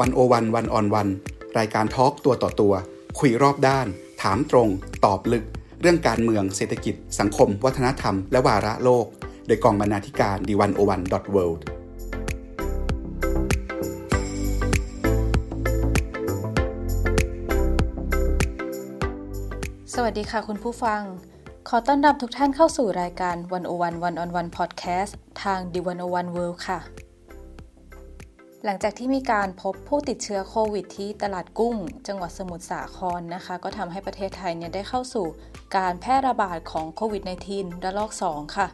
วันโอวันวันออนวันรายการทอล์กตัวต่อตัว คุยรอบด้าน ถามตรง ตอบลึก เรื่องการเมืองเศรษฐกิจ สังคม วัฒนธรรม และวาระโลก โดยกองบรรณาธิการดีวันโอวันดอทเวิลด์สวัสดีค่ะคุณผู้ฟัง ขอต้อนรับทุกท่านเข้าสู่รายการวันโอวันวันออนวันพอดแคสต์ทางดีวันโอวันเวิลด์ค่ะ หลังจากที่มีการพบผู้ติดเชื้อโควิดที่ตลาดกุ้ง จังหวัดสมุทรสาครนะคะ ก็ทำให้ประเทศไทยเนี่ยได้เข้าสู่การแพร่ระบาดของโควิด -19 ระลอก 2 ค่ะ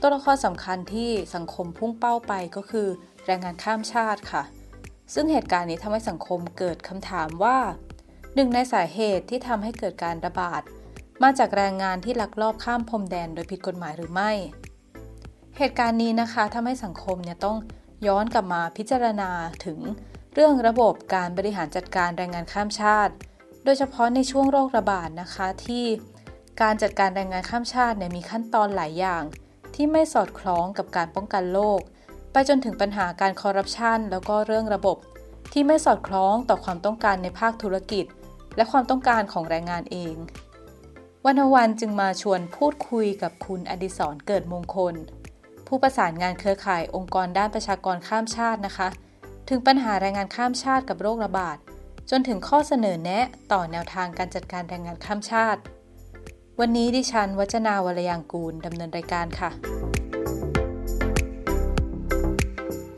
ตัวละครสำคัญที่สังคมพุ่งเป้าไปก็คือ แรงงานข้ามชาติค่ะ ซึ่งเหตุการณ์นี้ทำให้สังคมเกิดคำถามว่าหนึ่งในสาเหตุที่ทำให้เกิดการระบาด มาจากแรงงานที่ลักลอบข้ามพรมแดนโดยผิดกฎหมายหรือไม่ เหตุการณ์นี้นะคะทำให้สังคมเนี่ยต้อง ย้อนกลับมาพิจารณาถึงเรื่องระบบการบริหารจัดการแรงงานข้ามชาติ โดยเฉพาะในช่วงโรคระบาดนะคะที่การจัดการแรงงานข้ามชาติเนี่ยมีขั้นตอนหลายอย่าง ที่ไม่สอดคล้องกับการป้องกันโรคไปจนถึงปัญหาการคอร์รัปชันแล้วก็เรื่องระบบ ที่ไม่สอดคล้องต่อความต้องการในภาคธุรกิจ และความต้องการของแรงงานเองวันวันจึงมาชวนพูดคุยกับคุณอดิศรเกิดมงคล ผู้ประสานงานเครือข่ายองค์กรด้านประชากรข้ามชาตินะคะ ถึงปัญหาแรงงานข้ามชาติกับโรคระบาด จนถึงข้อเสนอแนะต่อแนวทางการจัดการแรงงานข้ามชาติ วันนี้ดิฉันวัจนาวรยางกูลดำเนินรายการค่ะ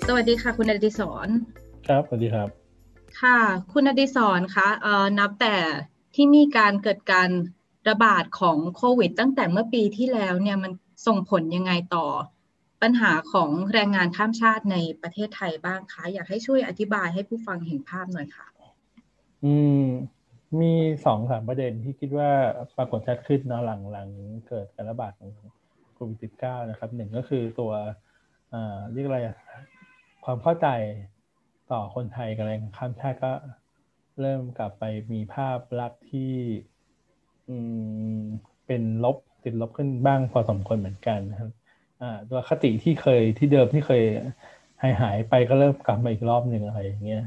สวัสดีค่ะ คุณอดิศรครับสวัสดีครับ ค่ะ คุณอดิศรคะเอ่อนับแต่ที่มีการเกิดการระบาดของโควิด ตั้งแต่เมื่อปีที่แล้วเนี่ยมันส่งผลยังไงต่อ ปัญหาของแรงงานข้ามชาติในประเทศไทยบ้างคะอยากให้ช่วยอธิบายให้ผู้ฟังเห็นภาพหน่อยค่ะ อืมมีสองสามประเด็นที่คิดว่าปรากฏชัดขึ้นเนาะหลังหลังเกิดการระบาดของโควิด -19 นะครับหนึ่งก็คือตัวเรียกอะไรความเข้าใจต่อคนไทยกับแรงข้ามชาติก็เริ่มกลับไปมีภาพลักษณ์ที่อืมเป็นลบติดลบขึ้นบ้างพอสมควรเหมือนกันนะครับ ตัวคติที่เคยที่เดิมที่เคยหายหายไปก็เริ่มกลับมาอีกรอบหนึ่งอะไรอย่างเงี้ย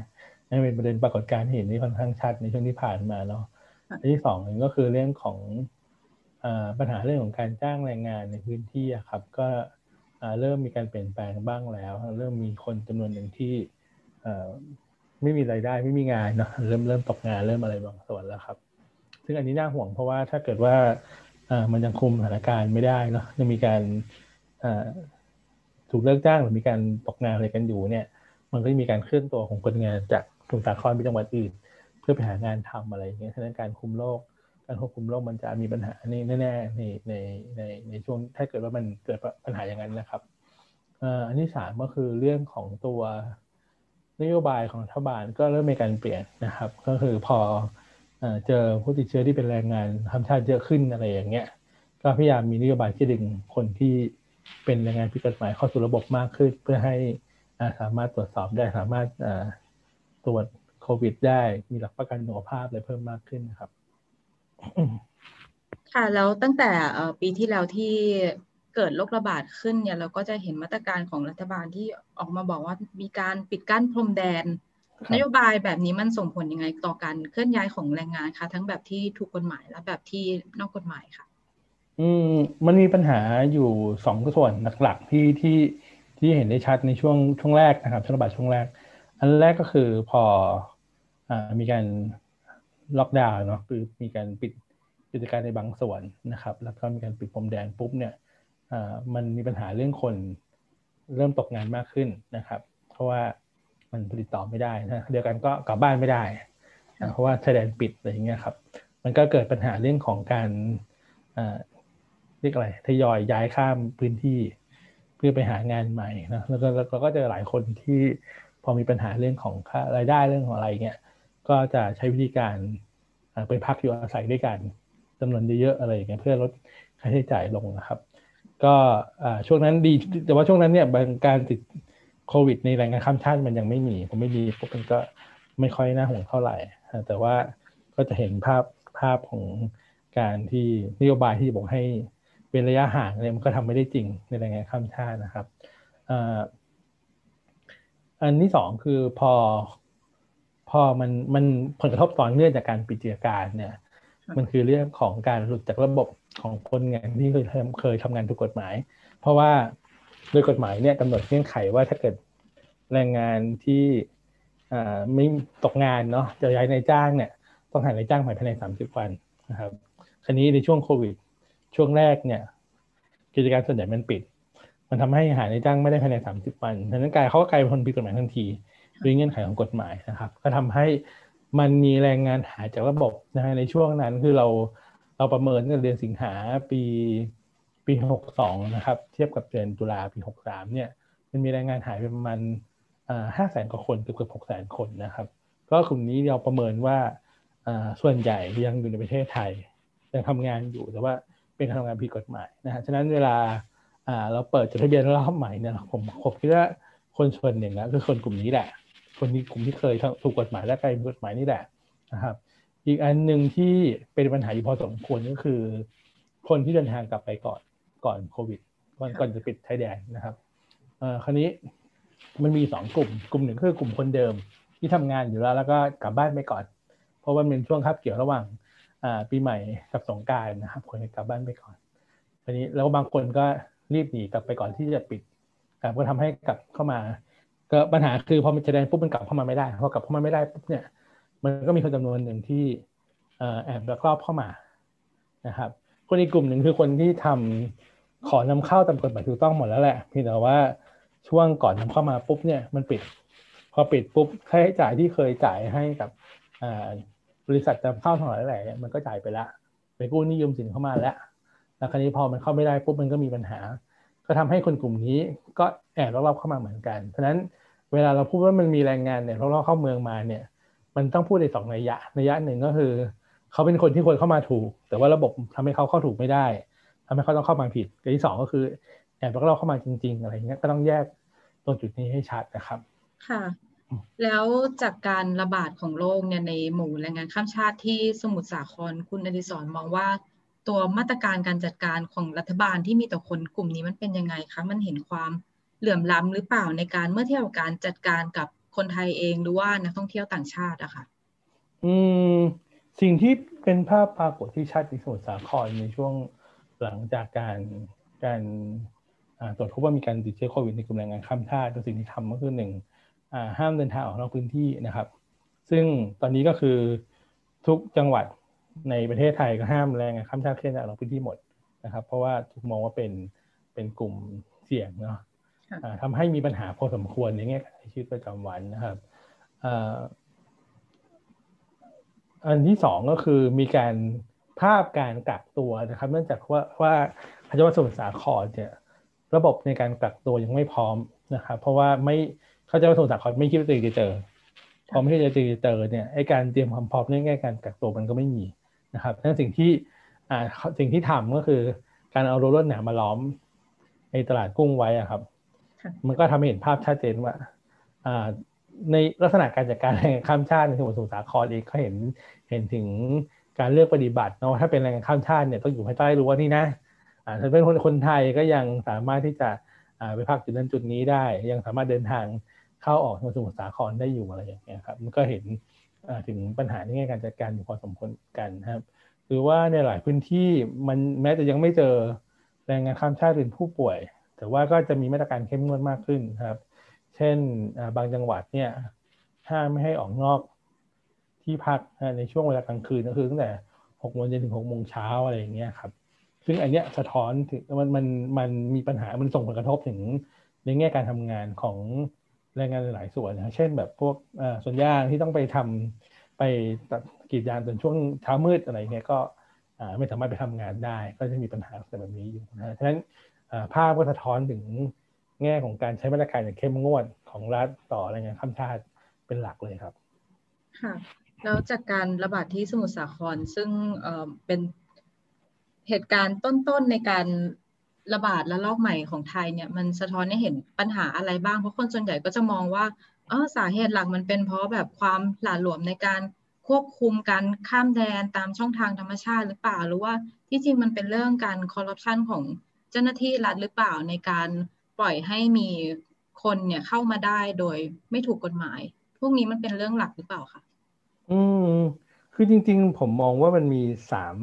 นี่นเป็นประเด็นปรากฏการณ์ที่เห็นที่ค่อนข้างชัดในช่วงที่ผ่านมาเนาะอันที่สองนึงก็คือเรื่องของอปัญหาเรื่องของการจ้างแรงงานในพื้นที่ครับ ก็เริ่มมีการเปลี่ยนแปลงบ้างแล้ว เริ่มมีคนจำนวนหนึ่งที่ไม่มีรายได้ไม่มีงานเนาะเริ่มเริ่มตกงานเริ่มอะไรบางส่วนแล้วครับ ซึ่งอันนี้น่าห่วงเพราะว่าถ้าเกิดว่ามันยังคุมสถานการณ์ไม่ได้เนาะยังมีการ ถูกเลิกจ้างหรือมีการตกงานอะไรกันอยู่เนี่ย มันก็จะมีการเคลื่อนตัวของคนงานจากสมุทรสาครไปจังหวัดอื่น เพื่อไปหางานทำอะไรอย่างเงี้ยฉะนั้นการคุมโรคการควบคุมโรคมันจะมีปัญหานี่แน่ๆในในในในช่วงถ้าเกิดว่ามันเกิดปัญหาอย่างนั้นนะครับอันที่สามก็คือเรื่องของตัวนโยบายของรัฐบาลก็เริ่มมีการเปลี่ยนนะครับ ก็คือพอเจอผู้ติดเชื้อที่เป็นแรงงานทำชาติเยอะขึ้นอะไรอย่างเงี้ย ก็พยายามมีนโยบายที่ดึงคนที่ เป็นแรงงานผิดกฎหมายเข้าสู่ระบบมากขึ้น เพื่อให้สามารถตรวจสอบได้สามารถตรวจโควิด ได้มีหลักประกันสุขภาพอะไรเพิ่มมากขึ้นนะครับ ค่ะแล้วตั้งแต่ปีที่แล้วที่เกิดโรคระบาดขึ้นเนี่ยเราก็จะเห็นมาตรการของรัฐบาลที่ออกมาบอกว่ามีการปิดกั้นพรมแดน นโยบายแบบนี้มันส่งผลยังไงต่อการเคลื่อนย้ายของแรงงานคะทั้งแบบที่ถูกกฎหมายและแบบที่นอกกฎหมายค่ะ อืมมันมีปัญหาอยู่สองส่วนหลักๆที่ที่ที่เห็นได้ชัดในช่วงช่วงแรกนะครับช่วงระบาดช่วงแรก อันแรกก็คือพออ่ามีการล็อกดาวน์เนาะคือมีการปิดกิจการในบางส่วนนะครับ แล้วก็มีการปิดพรมแดนปุ๊บเนี่ยอ่ามันมีปัญหาเรื่องคนเริ่มตกงานมากขึ้นนะครับ เพราะว่ามันผลิตต่อไม่ได้นะเดียวกันก็กลับบ้านไม่ได้เพราะว่าชายแดนปิดอะไรอย่างเงี้ยครับ มันก็เกิดปัญหาเรื่องของการ รียกอะไรทยอยย้ายข้ามพื้นที่ เพื่อไปหางานใหม่นะแล้วก็เราก็จอหลายคนที่พอมีปัญหาเรื่องของค่ารายได้เรื่องของอะไรเงี้ยก็จะใช้วิธีการไปพักอยู่อาศัยด้วยกันจำนวนเยอะๆอะไรอย่างเงี้ยเพื่อลดค่าใช้จ่ายลงนะครับ ก็ช่วงนั้นดีแต่ว่าช่วงนั้นเนี่ยการติดโควิด ในแรงงานข้ามชาติมันยังไม่มีผมไม่มีพวกมันก็ไม่ค่อยน่าห่วงเท่าไหร่ แต่ว่าก็จะเห็นภาพภาพของการที่นโยบายที่บอกให้ เป็นระยะห่างเนี่ยมันก็ทำไม่ได้จริงในแรงงานข้ามชาตินะครับอันที่สองคือพอพอมันมันผลกระทบต่อเนื่องจากการปิดกิจการเนี่ย มันคือเรื่องของการหลุดจากระบบของคนงานที่เคยทำเคยทำงานถูกกฎหมาย เพราะว่าโดยกฎหมายเนี่ยกำหนดเงื่อนไขว่าถ้าเกิดแรงงานที่ไม่ตกงานเนาะจะย้ายในจ้างเนี่ยต้องหานายจ้างใหม่ภายในสามสิบวันนะครับ คราวนี้ในช่วงโควิด ช่วงแรกเนี่ย กิจการส่วนใหญ่มันปิด มันทำให้หานจ้างไม่ได้ภายในสามสิบวันฉะนั้นกลายเขาก็กลายเป็นคนผิดกฎหมายทันที ด้วยเงื่อนไขของกฎหมายนะครับ ก็ทำให้มันมีแรงงานหายจากระบบนะฮะในช่วงนั้นคือเราเราประเมินกันเดือนสิงหาปีปีหกสองนะครับ เทียบกับเดือนตุลาปีหกสามเนี่ย มันมีแรงงานหายไปประมาณห้าแสนกว่าคนเกือบเกือบหกแสนคนนะครับ ก็กลุ่มนี้เราประเมินว่าส่วนใหญ่ยังอยู่ในประเทศไทยยังทำงานอยู่แต่ว่า เป็นการทำงานผิดกฎหมายนะฮะฉะนั้นเวลาเราเปิดจดทะเบียนรอบใหม่เนี่ยผมผมคิดว่าคนส่วนหนึ่งนะคือคนกลุ่มนี้แหละ คนที่กลุ่มที่เคยถูกกฎหมายและกลายเป็นกฎหมายนี่แหละนะครับ อีกอันหนึ่งที่เป็นปัญหาอยู่พอสมควรก็คือ คนที่เดินทางกลับไปก่อนก่อนโควิดก่อนก่อนจะปิดชายแดนนะครับเอ่อคราวนี้มันมีสองกลุ่ม กลุ่มหนึ่งคือกลุ่มคนเดิมที่ทำงานอยู่แล้วแล้วก็กลับบ้านไปก่อน เพราะว่าเป็นช่วงคับเกี่ยวระหว่าง ปีใหม่กับสงการนะครับคนกลับบ้านไปก่อนทีนี้แล้วบางคนก็รีบหนีกลับไปก่อนที่จะปิดก็ทำให้กลับเข้ามา ก็ปัญหาคือพอมันจะแดนปุ๊บมันกลับเข้ามาไม่ได้พอกลับเข้ามาไม่ได้ปุ๊บเนี่ย มันก็มีคนจำนวนหนึ่งที่แอบลักลอบเข้ามานะครับ คนอีกกลุ่มหนึ่งคือคนที่ทำขอนำเข้าตามกฎหมายถูกต้องหมดแล้วแหละเพียงแต่ว่าช่วงก่อนนำเข้ามาปุ๊บเนี่ยมันปิด พอปิดปุ๊บค่าใช้จ่ายที่เคยจ่ายให้กับ บริษัทนำเข้าทั้งหลายแหล่มันก็จ่ายไปละไปกู้นิยมสินเข้ามาแล้วแล้วคราวนี้พอมันเข้าไม่ได้ปุ๊บมันก็มีปัญหา ก็ทำให้คนกลุ่มนี้ก็แอบรอบๆเข้ามาเหมือนกัน เพราะฉะนั้นเวลาเราพูดว่ามันมีแรงงานเนี่ยรอบๆเข้าเมืองมาเนี่ย มันต้องพูดในสองระยยะระยยะหนึ่งก็คือ เขาเป็นคนที่ควรเข้ามาถูก แต่ว่าระบบทำให้เขาเข้าถูกไม่ได้ทำให้เขาต้องเข้ามาผิดอันที่สองก็คือแอบเราเข้ามาจริง ๆ อะไรเงี้ยก็ต้องแยกตรงจุดนี้ให้ชัดนะครับ ค่ะ แล้วจากการระบาดของโรคเนี่ยในหมู่แรงงานข้ามชาติที่สมุทรสาครคุณอดิศรมองว่า ตัวมาตรการการจัดการของรัฐบาลที่มีต่อคนกลุ่มนี้มันเป็นยังไงคะมันเห็นความเหลื่อมล้ำหรือเปล่าในการเมื่อเทียบกับการจัดการกับคนไทยเองหรือว่านักท่องเที่ยวต่างชาติอะคะ่ะอืมสิ่งที่เป็นภาพปรากฏที่ชัดในสมุทรสาครในช่วงหลังจากการการตรวจพบว่ามีการติดเชื้อโควิดในกลุ่มแรงงานข้ามชาติสิ่งที่ทำก็คือหนึ่ง ห้ามเดินทางออกนอกพื้นที่นะครับ ซึ่งตอนนี้ก็คือทุกจังหวัดในประเทศไทยก็ห้ามแรงงานข้ามชาติเคลื่อนออกนอกพื้นที่หมดนะครับ เพราะว่าถูกมองว่าเป็นเป็นกลุ่มเสี่ยงเนาะทำให้มีปัญหาพอสมควรในแง่การชีวิตประจำวันนะครับอันที่สองก็คือมีการภาพการกักตัวนะครับ เนื่องจากว่าว่าพจังหวัดสมุทรสาครเนี่ยระบบในการกักตัวยังไม่พร้อมนะครับเพราะว่าไม่ เขาจะมาสมุทรสาครไม่คิดว่าตัวเองจะเจอพอไม่ได้จะเจอเนี่ยไอการเตรียมความพร้อมในแง่การกักตัวมันก็ไม่มีนะครับทั้งสิ่งที่อ่าสิ่งที่ทำก็คือการเอาโรลเลอร์หนามาล้อมในตลาดกุ้งไว้อะครับ มันก็ทำให้เห็นภาพชัดเจนว่าอ่าในลักษณะการจัดการแรงงานข้ามชาติในสมุทรสาครเองเขาเห็นเห็นถึงการเลือกปฏิบัติเนาะถ้าเป็นแรงงานข้ามชาติเนี่ยต้องอยู่ภายใต้รู้ว่านี่นะอ่าถ้าเป็นคนคนไทยก็ยังสามารถที่จะอ่าไปพักจุดนั้นจุดนี้ได้ ยังสามารถเดินทาง เข้าออกสมุทรสาครได้อยู่อะไรอย่างเงี้ยครับมันก็เห็นถึงปัญหาในแง่การจัดการอยู่พอสมควรกันครับหรือว่าในหลายพื้นที่มันแม้จะยังไม่เจอแรงงานข้ามชาติเป็นผู้ป่วย แต่ว่าก็จะมีมาตรการเข้มงวดมากขึ้นครับ เช่นบางจังหวัดเนี่ยห้ามไม่ให้ออกนอกที่พักในช่วงเวลากลางคืนก็คือตั้งแต่หกโมงเย็นถึงหกโมงเช้าอะไรอย่างเงี้ยครับ ซึ่งอันเนี้ยสะท้อนถึงมันมันมันมีปัญหามันส่งผลกระทบถึงในแง่การทำงานของ แรงงานหลายส่วนนะเช่นแบบพวกส่วนยางที่ต้องไปทำไปตัดกีดยางจนช่วงเช้ามืดอะไรเงี้ยก็ไม่สามารถไปทำงานได้ ก็จะมีปัญหาแบบนี้อยู่นะฉะนั้นภาพก็สะท้อนถึงแง่ของการใช้มาตรการอย่างเข้มงวดของรัฐต่อแรงงานข้ามชาติเป็นหลักเลยครับค่ะแล้วจากการระบาดที่สมุทรสาครซึ่งเป็นเหตุการณ์ต้นๆในการ ระบาดและลอกใหม่ของไทยเนี่ยมันสะท้อนให้เห็นปัญหาอะไรบ้าง เพราะคนส่วนใหญ่ก็จะมองว่าเออสาเหตุหลักมันเป็นเพราะแบบความหลาหลวมในการควบคุมการข้ามแดนตามช่องทางธรรมชาติหรือเปล่า หรือว่าที่จริงมันเป็นเรื่องการคอร์รัปชันของเจ้าหน้าที่รัฐหรือเปล่าในการปล่อยให้มีคนเนี่ยเข้ามาได้โดยไม่ถูกกฎหมาย พวกนี้มันเป็นเรื่องหลักหรือเปล่าคะอืมคือจริง ๆ ผมมองว่ามันมีสาม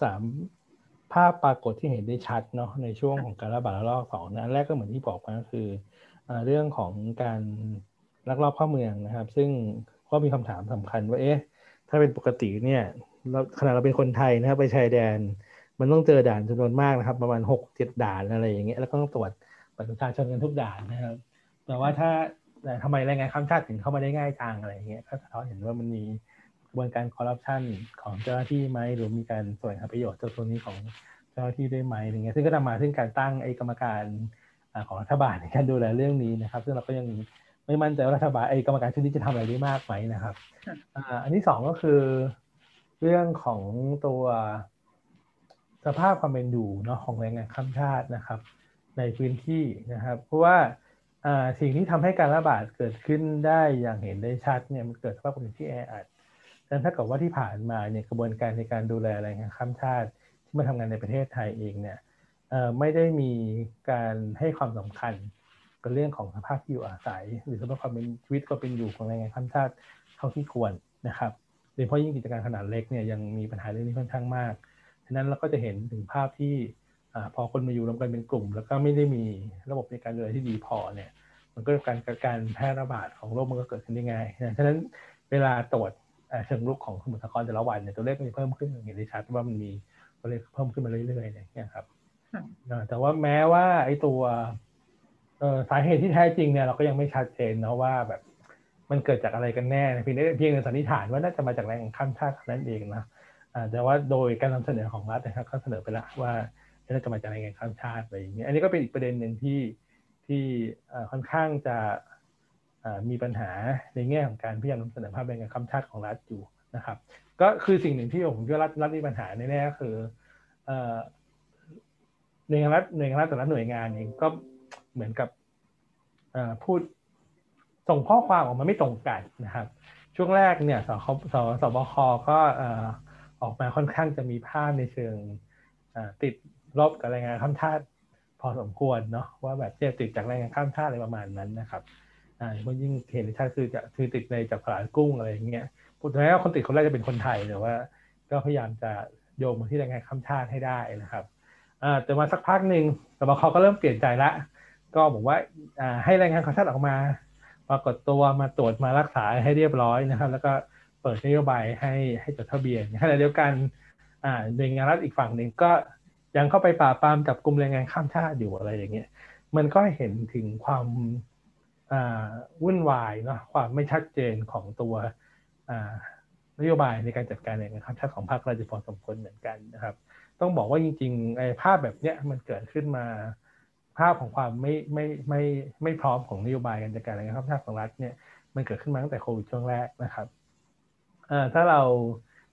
สาม ภาพปรากฏที่เห็นได้ชัดเนาะในช่วงของการระบาดระลอกสองนะแรกก็เหมือนที่บอกไปก็คือเรื่องของการลักลอบเข้าเมืองนะครับ ซึ่งก็มีคำถามสำคัญว่าเอ๊ะถ้าเป็นปกติเนี่ยเราขณะเราเป็นคนไทยนะครับไปชายแดน มันต้องเจอด่านจำนวนมากนะครับ ประมาณหกเจ็ดด่านอะไรอย่างเงี้ยแล้วก็ต้องตรวจบัตรประชาชนกันทุกด่านนะครับ แต่ว่าถ้าทำไมแรงงานข้ามชาติถึงเข้ามาได้ง่ายจังอะไรอย่างเงี้ยก็สะท้อนเห็นว่ามันมี กระบวนการคอร์รัปชันของเจ้าหน้าที่ไหมหรือมีการส่วนหาประโยชน์จากส่วนนี้ของเจ้าหน้าที่ได้ไหมอย่างเงี้ยซึ่งก็นำมาถึงการตั้งไอ้กรรมการของรัฐบาลในการดูแลเรื่องนี้นะครับ ซึ่งเราก็ยังไม่มั่นใจว่ารัฐบาลไอ้กรรมการชุดนี้จะทำอะไรได้มากไหมนะครับอันที่สองก็คือ เรื่องของตัวสภาพความเป็นอยู่เนาะของแรงงานข้ามชาตินะครับ ในพื้นที่นะครับ เพราะว่าสิ่งที่ทำให้การระบาดเกิดขึ้นได้อย่างเห็นได้ชัดเนี่ยมันเกิดสภาพความเป็นที่แออัด นั้นถ้ากับว่าที่ผ่านมาเนี่ยกระบวนการในการดูแลแรงงานข้ามชาติที่มาทำงานในประเทศไทยเองเนี่ยไม่ได้มีการให้ความสำคัญกับเรื่องของสภาพที่อยู่อาศัย หรือสภาพความเป็นชีวิตก็เป็นอยู่ของแรงงานข้ามชาติเท่าที่ควรนะครับโดยเฉพาะยิ่งกิจการขนาดเล็กเนี่ยยังมีปัญหาเรื่องนี้ค่อนข้างมากฉะนั้นเราก็จะเห็นถึงภาพที่พอคนมาอยู่รวมกันเป็นกลุ่ม แล้วก็ไม่ได้มีระบบในการดูแลที่ดีพอเนี่ยมันก็การการแพร่ระบาดของโรคมันก็เกิดขึ้นได้ง่ายฉะนั้นเวลาตรวจ เชิงลุกของสมุทรสาครแต่ละวันเนี่ยตัวเลขมันจะเพิ่มขึ้นอย่างเห็นได้ชัดว่ามันมีตัวเลขเพิ่มขึ้นมาเรื่อยๆเนี่ยครับแต่ว่าแม้ว่าไอ้ตัวสาเหตุที่แท้จริงเนี่ยเราก็ยังไม่ชัดเจนนะว่าแบบมันเกิดจากอะไรกันแน่เพียงเพียงสันนิษฐานว่าน่าจะมาจากแรงข้ามชาตินั่นเองนะแต่ว่าโดยการนำเสนอของรัฐนะครับก็เสนอไปแล้วว่าน่าจะมาจากแรงข้ามชาติอะไรอย่างเงี้ยอันนี้ก็เป็นอีกประเด็นหนึ่งที่ที่ค่อนข้างจะ มีปัญหาในแง่ของการพยายามนำเสนอภาพแรงงานข้ามชาติของรัฐอยู่นะครับ ก็คือสิ่งหนึ่งที่ผมคิดว่ารัฐรัฐมีปัญหาแน่ๆก็คือหน่วยงานรัฐหน่วยงานรัฐแต่ละหน่วยงานเองก็เหมือนกับพูดส่งข้อความออกมาไม่ตรงกันนะครับ ช่วงแรกเนี่ยสคสสบคก็ออกมาค่อนข้างจะมีภาพในเชิงติดลบกับแรงงานข้ามชาติพอสมควรเนาะว่าแบบเจ็บติดจากแรงงานข้ามชาติอะไรประมาณนั้นนะครับ อ่เพราะยิ่งเห็นในชาติคือจะคือติดในจากตลาดกุ้งอะไรอย่างเงี้ยพูดถึงแล้ว่าคนติดคนแรกจะเป็นคนไทยแต่ว่า ก็พยายามจะโยงมาที่แรงงานข้ามชาติให้ได้นะครับแต่มาสักพักหนึ่งสบคก็เริ่มเปลี่ยนใจละก็บอกว่าให้แรงงานข้ามชาติออกมา ปรากฏตัวมาตรวจมารักษาให้เรียบร้อยนะครับ แล้วก็เปิดนโยบายให้ให้จดทะเบียนขณะเดียวกันหน่วยงานรัฐอีกฝั่งหนึ่งก็ยังเข้าไปปราปรามจับกลุ่มแรงงานข้ามชาติอยู่อะไรอย่างเงี้ยมันก็เห็นถึงความ วุ่นวายเนาะความไม่ชัดเจนของตัวนโยบายในการจัดการแรงงานข้ามชาติของภาครัฐพอสมควรเหมือนกันนะครับ ต้องบอกว่าจริงๆไอ้ภาพแบบเนี้ยมันเกิดขึ้นมาภาพของความไม่ไม่ไม่ไม่พร้อมของนโยบายการจัดการแรงงานข้ามชาติของรัฐเนี่ยมันเกิดขึ้นมาตั้งแต่โควิดช่วงแรกนะครับถ้าเรา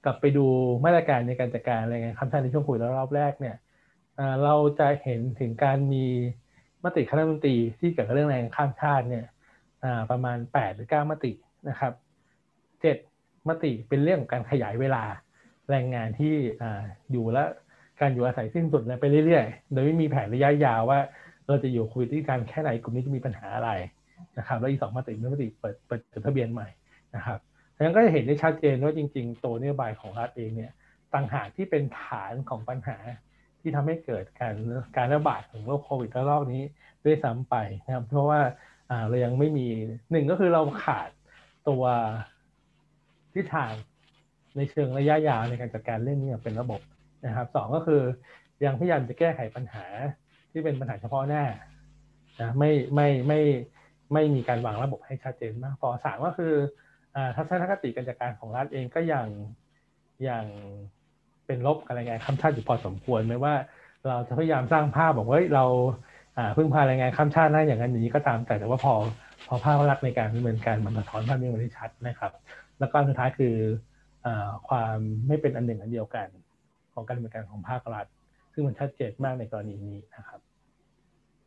กลับไปดูมาตรการในการจัดการแรงงานข้ามชาติในช่วงโควิดรอบแรกเนี่ยเราจะเห็นถึงการมี มติคณะรัฐมนตรีที่เกี่ยวกับเรื่องแรงงานข้ามชาติเนี่ยประมาณ 8 หรือ 9 มตินะครับ 7 มติเป็นเรื่องของการขยายเวลาแรงงานที่อยู่และการอยู่อาศัยสิ้นสุดไปเรื่อยๆ โดยไม่มีแผนระยะยาวว่าเราจะอยู่คุยที่การแค่ไหนกลุ่มนี้จะมีปัญหาอะไรนะครับแล้วอีกสองมติมติเปิดเปิดทะเบียนใหม่นะครับดังนั้นก็จะเห็นได้ชัดเจนว่าจริง ๆ ตัวนโยบายของรัฐเองเนี่ยต่างหากที่เป็นฐานของปัญหา ที่ทำให้เกิดการการระบาดของโรคโควิดระลอกนี้ด้วยซ้ำไปนะครับ เพราะว่าเรายังไม่มีหนึ่งก็คือเราขาดตัวทิศทางในเชิงระยะยาวในการจัดการเรื่องนี้เป็นระบบนะครับสองก็คือยังพยายามจะแก้ไขปัญหาที่เป็นปัญหาเฉพาะหน้านะไม่ไม่ไม่ไม่มีการวางระบบให้ชัดเจนมากพอสามก็คือทัศนคติการจัดการของรัฐเองก็ยังยัง เป็นลบกับรายงานคำชาติอยู่พอสมควรไม่ว่า เราจะพยายามสร้างภาพบอกว่าเราพึ่งพารายงานคำชาติได้อย่างนั้นอย่างนี้ก็ตามแต่แต่ว่าพอพอภาพลักษณ์ในการดำเนินการมันสะท้อนภาพนี้มันได้ชัดนะครับ แล้วก็สุดท้ายคือความไม่เป็นอันหนึ่งอันเดียวกัน ของการดำเนินการของภาครัฐ ซึ่งมันชัดเจนมากในกรณีนี้นะครับ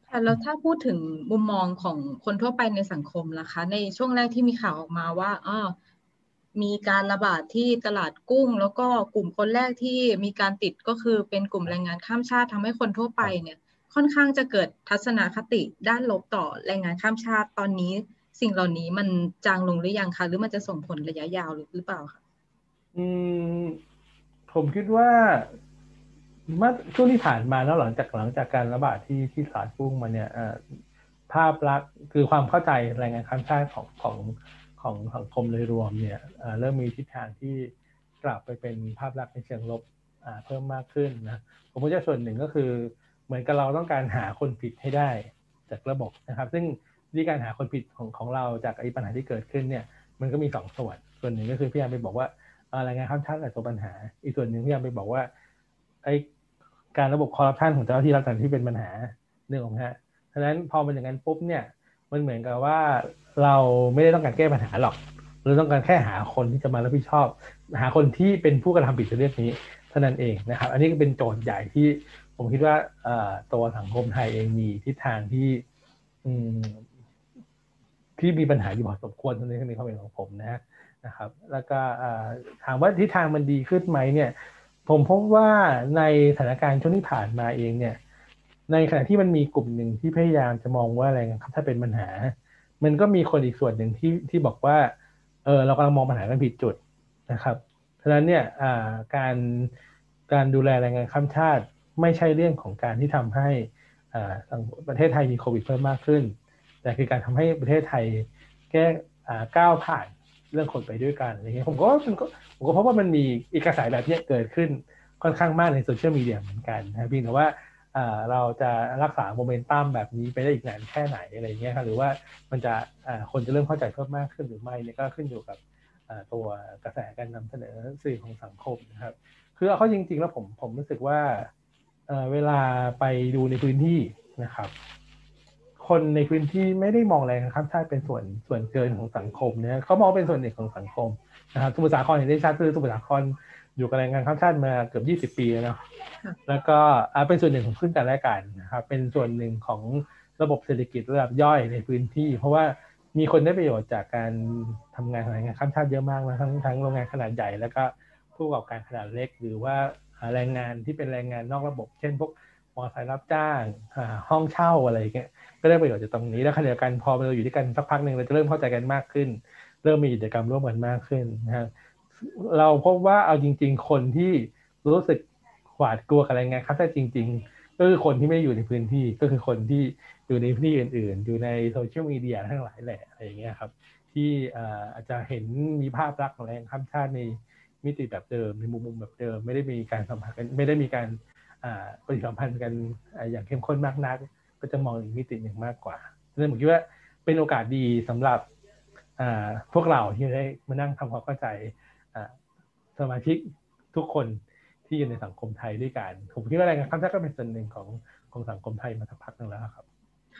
ค่ะแล้วถ้าพูดถึงมุมมองของคนทั่วไปในสังคมล่ะคะ ในช่วงแรกที่มีข่าวออกมาว่าอ๋อ มีการระบาดที่ตลาดกุ้ง แล้วก็กลุ่มคนแรกที่มีการติดก็คือเป็นกลุ่มแรงงานข้ามชาติทำให้คนทั่วไปเนี่ยค่อนข้างจะเกิดทัศนคติด้านลบต่อแรงงานข้ามชาติตอนนี้ สิ่งเหล่านี้มันจางลงหรือยังคะหรือมันจะส่งผลระยะยาวหรือเปล่าคะอืมผมคิดว่าเมื่อช่วงที่ผ่านมาแล้วหลังจากหลังจากการระบาดที่ที่สาดพุ่งมาเนี่ยภาพลักษณ์คือความเข้าใจแรงงานข้ามชาติของของ ของสังคมโดยรวมเนี่ยเริ่มมีทิศทางที่กลับไปเป็นภาพลักษณ์ในเชิงลบเพิ่มมากขึ้นนะผมว่าจะส่วนหนึ่งก็คือ เหมือนกับเราต้องการหาคนผิดให้ได้จากระบบนะครับ ซึ่งวิธีการหาคนผิดของของเราจากไอ้ปัญหาที่เกิดขึ้นเนี่ยมันก็มีสองส่วน ส่วนหนึ่งก็คือพยายามไปบอกว่าแรงงานข้ามชาติแต่ตัวปัญหา อีกส่วนหนึ่งพยายามไปบอกว่าไอ้การระบบคอร์รัปชันของเจ้าหน้าที่รัฐที่เป็นปัญหาเรื่องของฮะฉะนั้นพอมันอย่างนั้นปุ๊บเนี่ย มันเหมือนกับว่าเราไม่ได้ต้องการแก้ปัญหาหรอกเราต้องการแค่หาคนที่จะมารับผิดชอบ หาคนที่เป็นผู้กระทำผิดเรื่องนี้เท่านั้นเองนะครับ อันนี้ก็เป็นโจทย์ใหญ่ที่ผมคิดว่าตัวสังคมไทยเองมีทิศทางที่ที่มีปัญหาอยู่พอสมควรตรงนี้ในความเห็นของผมนะนะครับ แล้วก็ถามว่าทิศทางมันดีขึ้นไหมเนี่ย ผมพบว่าในสถานการณ์ช่วงที่ผ่านมาเองเนี่ย ในขณะที่มันมีกลุ่มหนึ่งที่พยายามจะมองว่าอะไรครับถ้าเป็นปัญหา มันก็มีคนอีกส่วนหนึ่งที่ที่บอกว่า เออเรากำลังมองปัญหากันผิดจุดนะครับฉะนั้นเนี่ยการการดูแลแรงงานข้ามชาติไม่ใช่เรื่องของการที่ทำให้ประเทศไทยมีโควิดเพิ่มมากขึ้น แต่คือการทำให้ประเทศไทยแก้ก้าวผ่านเรื่องคนไปด้วยกันอะไรเงี้ยผมก็ผมก็พบว่ามันมีอีกกระแสแบบนี้เกิดขึ้นค่อนข้างมากในโซเชียลมีเดียเหมือนกันนะพี่แต่ว่า เราจะรักษาโมเมนตัมแบบนี้ไปได้อีกนานแค่ไหนอะไรเงี้ยครับหรือว่ามันจะคนจะเริ่มเข้าใจเพิ่มมากขึ้นหรือไม่เนี่ยก็ขึ้นอยู่กับตัวกระแสการนำเสนอสื่อของสังคมนะครับ คือเอาเข้าจริง ๆ แล้วผมผมรู้สึกว่าเวลาไปดูในพื้นที่นะครับ คนในพื้นที่ไม่ได้มองแรงข้ามชาติเป็นส่วนส่วนเกินของสังคมเนี่ยเขามองเป็นส่วนหนึ่งของสังคมนะครับสมุทรสาครเห็นได้ชัดคือสมุทรสาคร อยู่กับแรงงานข้ามชาติมาเกือบ 20 ปีแล้วแล้วก็เป็นส่วนหนึ่งของขึ้นแต่แรกกันนะครับเป็นส่วนหนึ่งของระบบเศรษฐกิจระดับย่อยในพื้นที่ เพราะว่ามีคนได้ประโยชน์จากการทำงานของแรงงานข้ามชาติเยอะมากนะทั้งทั้งโรงงานขนาดใหญ่ แล้วก็ผู้ประกอบการขนาดเล็ก หรือว่าแรงงานที่เป็นแรงงานนอกระบบ เช่นพวกมอเตอร์ไซค์รับจ้างห้องเช่าอะไรเงี้ยก็ได้ประโยชน์จากตรงนี้แล้วขณะเดียวกันพอเราอยู่ด้วยกันสักพักหนึ่งเราจะเริ่มเข้าใจกันมากขึ้น เริ่มมีกิจกรรมร่วมกันมากขึ้นนะฮะ เราพบว่าเอาจริง ๆ คนที่รู้สึกหวาดกลัวกับแรงงานข้ามชาติจริง ๆ ก็คือคนที่ไม่อยู่ในพื้นที่ก็คือคนที่อยู่ในพื้นที่อื่น ๆ อยู่ในโซเชียลมีเดียทั้งหลายแหละอะไรอย่างเงี้ยครับ ที่อาจจะเห็นมีภาพลักษณ์ของแรงข้ามชาติในมิติแบบเดิมในมุมมุมแบบเดิม ไม่ได้มีการสัมผัสกันไม่ได้มีการปฏิสัมพันธ์กันอย่างเข้มข้นมากนัก ก็จะมองอีกมิติหนึ่งมากกว่าดังนั้นผมคิดว่าเป็นโอกาสดีสำหรับพวกเราที่ได้มานั่งทำความเข้าใจ สมาชิกทุกคนที่อยู่ในสังคมไทยด้วยกัน ผมคิดว่าแรงงานข้ามชาติก็เป็นส่วนหนึ่งของของสังคมไทยมาสักพักหนึ่งแล้วครับ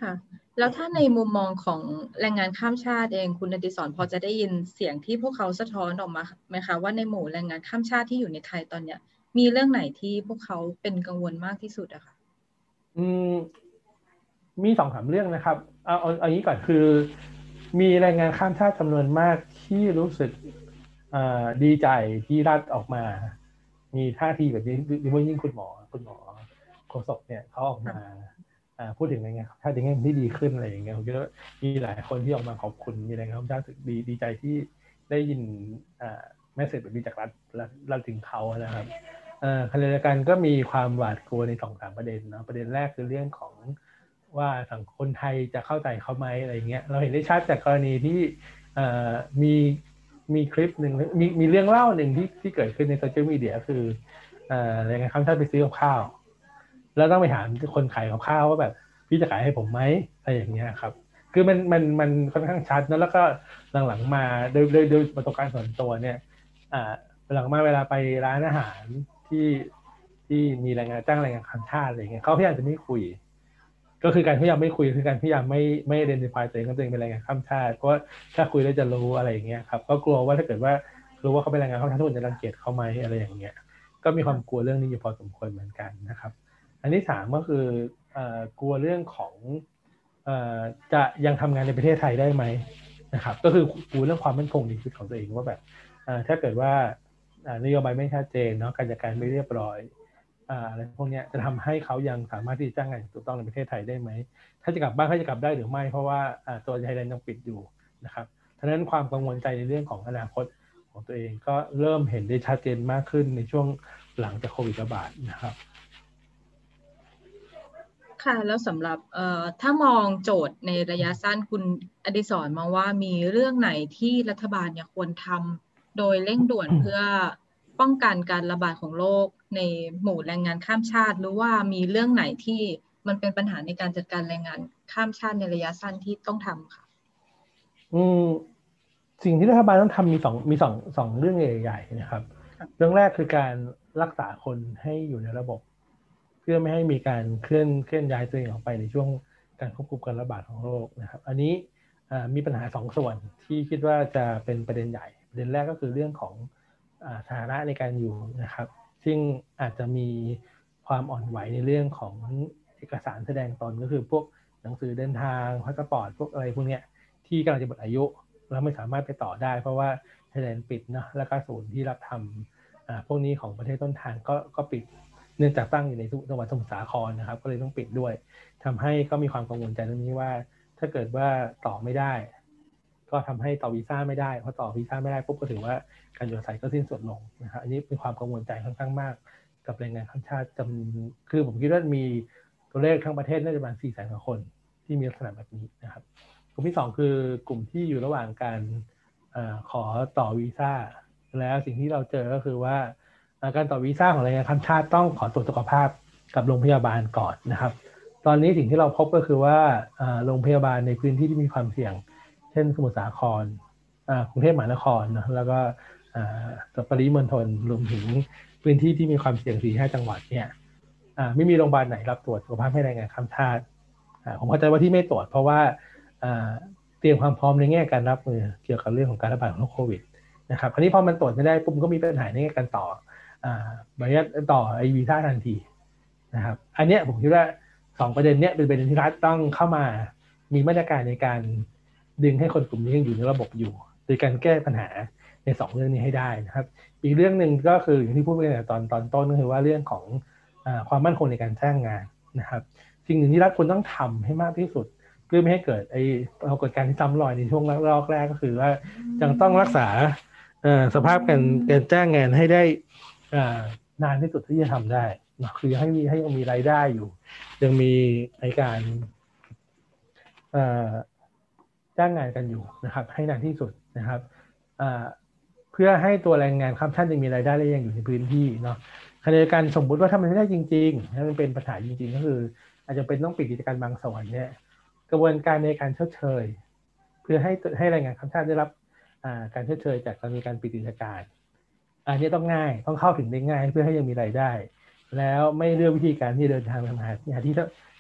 ค่ะแล้วถ้าในมุมมองของแรงงานข้ามชาติเองคุณนดิศรพอจะได้ยินเสียงที่พวกเขาสะท้อนออกมาไหมคะว่าในหมู่แรงงานข้ามชาติที่อยู่ในไทยตอนเนี้ย มีเรื่องไหนที่พวกเขาเป็นกังวลมากที่สุดอะคะอืมมีสองสามเรื่องนะครับเอาเอาเอางี้ก่อนคือ มีแรงงานข้ามชาติจำนวนมากที่รู้สึก ดีใจที่รัฐออกมา มีท่าทีแบบนี้โดยเฉพาะยิ่งคุณหมอ คุณหมอโฆษกเนี่ยเขาออกมาพูดถึงอะไรเงี้ยถ้าในแง่ที่ดีขึ้นอะไรอย่างเงี้ยผมคิดว่ามีหลายคนที่ออกมาขอบคุณมีอะไรครับรู้สึกดีดีใจที่ได้ยินแมสเซจแบบนี้จากรัฐรัฐถึงเขานะครับขณะเดียวกันก็มีความหวาดกลัวในสองสามประเด็นนะประเด็นแรกคือเรื่องของว่าสังคมไทยจะเข้าใจเขาไหมอะไรเงี้ยเราเห็นได้ชัดจากกรณีที่มี มีคลิปหนึ่งมีมีเรื่องเล่าหนึ่งที่ที่เกิดขึ้นในโซเชียลมีเดียคืออะไรเงี้ยคำท่านไปซื้อกับข้าว แล้วต้องไปถามคนขายกับข้าวว่าแบบพี่จะขายให้ผมไหมอะไรอย่างเงี้ยครับ คือมันมันมันค่อนข้างชัดนะแล้วก็หลังๆมาโดยโดยโดยประสบการณ์ส่วนตัวเนี่ย อ่าหลังมาเวลาไปร้านอาหารที่ที่มีแรงงานจ้างแรงงานข้ามชาติอะไรเงี้ยเขาพยายามจะไม่คุย ก็คือการพยายามไม่คุยคือการพยายามไม่ไม่เดนิฟายตัวเองว่าตัวเองเป็นแรงงานข้ามชาติเพราะถ้าคุยแล้วจะรู้อะไรอย่างเงี้ยครับก็กลัวว่าถ้าเกิดว่ารู้ว่าเขาเป็นแรงงานข้ามชาติทุกคนจะรังเกียจเขาไหมอะไรอย่างเงี้ย ก็มีความกลัวเรื่องนี้อยู่พอสมควรเหมือนกันนะครับ อันที่สามก็คือกลัวเรื่องของจะยังทำงานในประเทศไทยได้ไหมนะครับ ก็คือกลัวเรื่องความมั่นคงในชีวิตของตัวเองว่าแบบถ้าเกิดว่านโยบายไม่ชัดเจนเนาะการจัดการไม่เรียบร้อย อะไรพวกนี้จะทำให้เขายังสามารถที่จะจ้างงานถูกต้องในประเทศไทยได้ไหม ถ้าจะกลับบ้านเขาจะกลับได้หรือไม่ เพราะว่าตัวไทยแลนด์ยังปิดอยู่นะครับฉะนั้นความกังวลใจในเรื่องของอนาคตของตัวเองก็เริ่มเห็นได้ชัดเจนมากขึ้นในช่วงหลังจากโควิดระบาดนะครับ ค่ะแล้วสำหรับถ้ามองโจทย์ในระยะสั้นคุณอดิศรมองว่ามีเรื่องไหนที่รัฐบาลเนี่ยควรทำโดยเร่งด่วนเพื่อป้องกันการระบาดของโรค ในหมู่แรงงานข้ามชาติ หรือว่ามีเรื่องไหนที่มันเป็นปัญหาในการจัดการแรงงานข้ามชาติในระยะสั้นที่ต้องทำค่ะ อืมสิ่งที่รัฐบาลต้องทำมีสองมีสองสองเรื่องใหญ่ๆนะครับ เรื่องแรกคือการรักษาคนให้อยู่ในระบบ เพื่อไม่ให้มีการเคลื่อนเคลื่อนย้ายตัวเองออกไปในช่วงการควบคุมการระบาดของโรคนะครับ อันนี้มีปัญหาสองส่วนที่คิดว่าจะเป็นประเด็นใหญ่ ประเด็นแรกก็คือเรื่องของฐานะในการอยู่นะครับ ซึ่งอาจจะมีความอ่อนไหวในเรื่องของเอกสารแสดงตนก็คือพวกหนังสือเดินทางพาสปอร์ตพวกอะไรพวกนี้ที่กำลังจะหมดอายุ แล้วไม่สามารถไปต่อได้ เพราะว่าไทยแลนด์ปิดเนาะแล้วก็ศูนย์ที่รับทำพวกนี้ของประเทศต้นทางก็ก็ปิดเนื่องจากตั้งอยู่ในจังหวัดสมุทรสาครนะครับ ก็เลยต้องปิดด้วยทำให้ก็มีความกังวลใจตรงนี้ว่า ถ้าเกิดว่าต่อไม่ได้ ก็ทำให้ต่อวีซ่าไม่ได้พอต่อวีซ่าไม่ได้ปุ๊บก็ถือว่าการอยู่อาศัยก็สิ้นสุดลงนะครับอันนี้เป็นความกังวลใจค่อนข้างมาก กับแรงงานข้ามชาติจำคือผมคิดว่ามีตัวเลขทั้งประเทศน่าจะประมาณ4แสนกว่าคนที่มีลักษณะแบบนี้นะครับกลุ่มที่2คือกลุ่มที่อยู่ระหว่างการอขอต่อวีซ่าแล้วสิ่งที่เราเจอก็คือว่าการต่อวีซ่าของแรงงานข้ามชาติต้องขอตรวจสุขภาพกับโรงพยาบาลก่อนนะครับ ตอนนี้สิ่งที่เราพบก็คือว่าโรงพยาบาลในพื้นที่ที่มีความเสี่ยง ช่นสมุทรสาครกรุงเทพมหานครนะแล้วก็ปริมณฑลรวมถึงพื้นที่ที่มีความเสี่ยงสี่ห้าจังหวัดเนี่ยไม่มีโรงพยาบาลไหนรับตรวจสุขภาพให้แรงงานข้ามชาติผมเข้าใจว่าที่ไม่ตรวจเพราะว่าเตรียมความพร้อมในแง่การรับมือเกี่ยวกับเรื่องของการระบาดของโควิดนะครับคราวนี้พอมันตรวจไม่ได้ปุ๊บก็มีปัญหาในแง่การต่อใบอนุญาตต่อไอวีซ่าทันทีนะครับ อันเนี้ยผมคิดว่าสองประเด็นเนี้ยเป็นประเด็นที่รัฐต้องเข้ามามีมาตรการในการ ดึงให้คนกลุ่มนี้ยังอยู่ในระบบอยู่ โดยการแก้ปัญหาในสองเรื่องนี้ให้ได้นะครับ อีกเรื่องหนึ่งก็คืออย่างที่พูดไปในตอนตอนต้นก็คือว่าเรื่องของอความมั่นคงในการจ้างงานนะครับสิ่งหนึ่งที่รัฐควรต้องทำให้มากที่สุดเพื่อไม่ให้เกิดไอ้ปรากฏการณ์ที่ซ้ำรอยในช่วงรอบแรกก็คือว่ายังต้องรักษาสภาพการการจ้างงานให้ได้นานที่สุดที่จะทำได้นะคือให้มีให้ยังมีรายได้อยู่ ยังมีในการ จ้างงานกันอยู่นะครับ ให้นานที่สุดนะครับเพื่อให้ตัวแรงงานข้ามชาติยังมีรายได้และยังอยู่ในพื้นที่เนาะขณะเดียวกันสมมุติว่าถ้ามันไม่ได้จริงๆถ้ามันเป็นปัญหาจริง ๆ ก็คือ อาจจะเป็นต้องปิดกิจการบางส่วนเนี่ยกระบวนการในการชดเชย เพื่อให้ให้แรงงานข้ามชาติได้รับการชดเชยจากการมีการปิดกิจการอันนี้ต้องง่ายต้องเข้าถึงได้ง่ายเพื่อให้ยังมีรายได้ แล้วไม่เลือกวิธีการที่เดินทางทำงานหาที่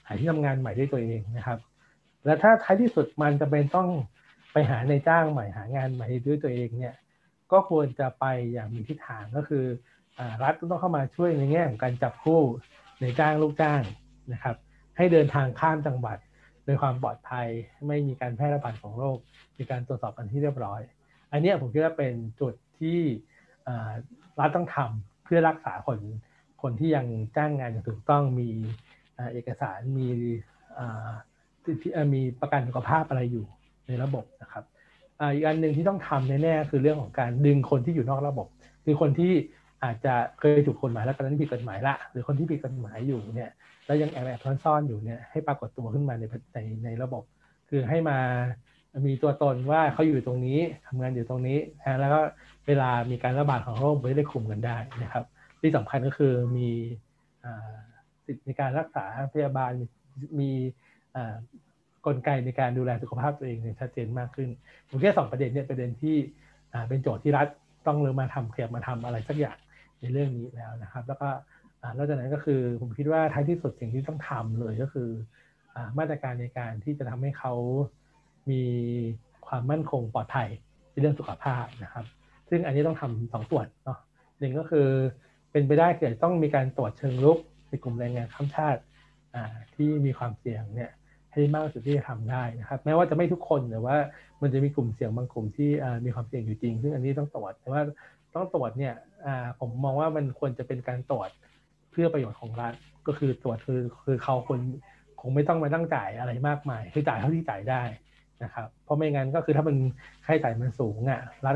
หาที่ทำงานใหม่ด้วยตัวเองนะครับ และถ้าท้ายที่สุดมันจะเป็นต้องไปหาในจ้างใหม่หางานใหม่ด้วยตัวเองเนี่ยก็ควรจะไปอย่างมีทิศทางก็คือรัฐต้องเข้ามาช่วยในแง่ของการจับคู่ในจ้างลูกจ้างนะครับ ให้เดินทางข้ามจังหวัดโดยความปลอดภัยไม่มีการแพร่ระบาดของโรคมีการตรวจสอบกันที่เรียบร้อย อันนี้ผมคิดว่าเป็นจุดที่รัฐต้องทำเพื่อรักษาคนคนที่ยังจ้างงานอย่างถูกต้องมีเอกสารมี มีประกันสุขภาพอะไรอยู่ในระบบนะครับอีกอันหนึ่งที่ต้องทำแน่ๆคือเรื่องของการดึงคนที่อยู่นอกระบบ คือคนที่อาจจะเคยถูกกฎหมายแล้วตอนนั้นผิดกฎหมายละ หรือคนที่ผิดกฎหมายอยู่เนี่ยแล้วยังแอบแอบซ่อนอยู่เนี่ยให้ปรากฏตัวขึ้นมาในในในระบบ คือให้มามีตัวตนว่าเขาอยู่ตรงนี้ทำงานอยู่ตรงนี้แล้วก็เวลามีการระบาดของโรคไม่ได้คุมกันได้นะครับ ที่สำคัญก็คือมีสิทธิในการรักษาพยาบาลมี กลไกในการดูแลสุขภาพตัวเองชัดเจนมากขึ้นผมแค่สองประเด็นเนี่ยประเด็นที่เป็นโจทย์ที่รัฐต้องเริ่มมาทำเขียบมาทำอะไรสักอย่างในเรื่องนี้แล้วนะครับ แล้วก็นอกจากนั้นก็คือผมคิดว่าท้ายที่สุดสิ่งที่ต้องทำเลยก็คือมาตรการในการที่จะทำให้เขามีความมั่นคงปลอดภัยในเรื่องสุขภาพนะครับ ซึ่งอันนี้ต้องทำสองส่วนเนาะหนึ่งก็คือเป็นไปได้เกิดต้องมีการตรวจเชิงลุกในกลุ่มแรงงานข้ามชาติที่มีความเสี่ยงเนี่ย ให้มากสุดที่จะทำได้นะครับแม้ว่าจะไม่ทุกคนแต่ว่ามันจะมีกลุ่มเสี่ยงบางกลุ่มที่มีความเสี่ยงอยู่จริง ซึ่งอันนี้ต้องตรวจแต่ว่าต้องตรวจเนี่ยผมมองว่ามันควรจะเป็นการตรวจเพื่อประโยชน์ของรัฐก็คือตรวจคือคือเขาคนคงไม่ต้องมาตั้งจ่ายอะไรมากมาย คือจ่ายเท่าที่จ่ายได้นะครับเพราะไม่งั้นก็คือถ้ามันค่าใช้จ่ายมันสูงอะรัฐ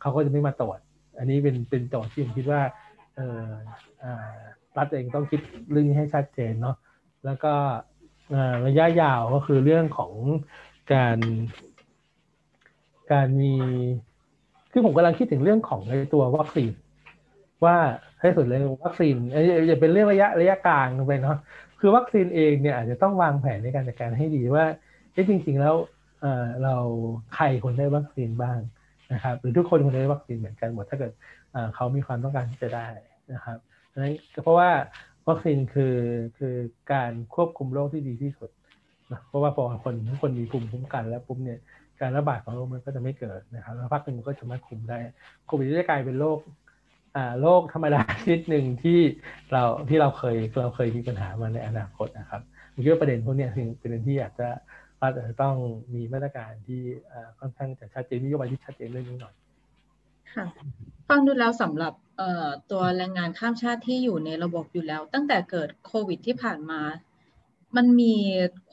เขาก็จะไม่มาตรวจ อันนี้เป็นเป็นโจทย์ที่ผมคิดว่าเออรัฐเองต้องคิดเรื่องนี้ให้ชัดเจนเนาะแล้วก็ ระยะยาวก็คือเรื่องของการการมีคือผมกำลังคิดถึงเรื่องของในตัววัคซีนว่าให้สุดเลยวัคซีนอย่าเป็นเรื่องระยะระยะกลางไปเนาะคือวัคซีนเองเนี่ยอาจจะต้องวางแผนในการจัดการให้ดีว่าจริง ๆ แล้วเราใครคนได้วัคซีนบ้างนะครับหรือทุกคนคนได้วัคซีนเหมือนกันหมดถ้าเกิดเขามีความต้องการที่จะได้นะครับเพราะว่า วัคซีนคือคือการควบคุมโรคที่ดีที่สุดนะเพราะว่าพอคนทุกคนมีภูมิคุ้มกันแล้วปุ๊บเนี่ยการระบาดของโรคมันก็จะไม่เกิดนะครับแล้วพักหนึ่งมันก็จะมาคุมได้โควิดจะกลายเป็นโรคอ่าโรคธรรมดาชนิดหนึ่งที่เราที่เราเคยเราเคยมีปัญหามาในอนาคตนะครับผมคิดว่าประเด็นพวกนี้เป็นประเด็นที่อยากจะว่าจะต้องมีมาตรการที่ค่อนข้างจะชัดเจนนโยบายที่ชัดเจนเรื่องนี้หน่อย ค่ะฟังดูแล้วสำหรับตัวแรงงานข้ามชาติที่อยู่ในระบบอยู่แล้ว ตั้งแต่เกิดโควิดที่ผ่านมา มันมี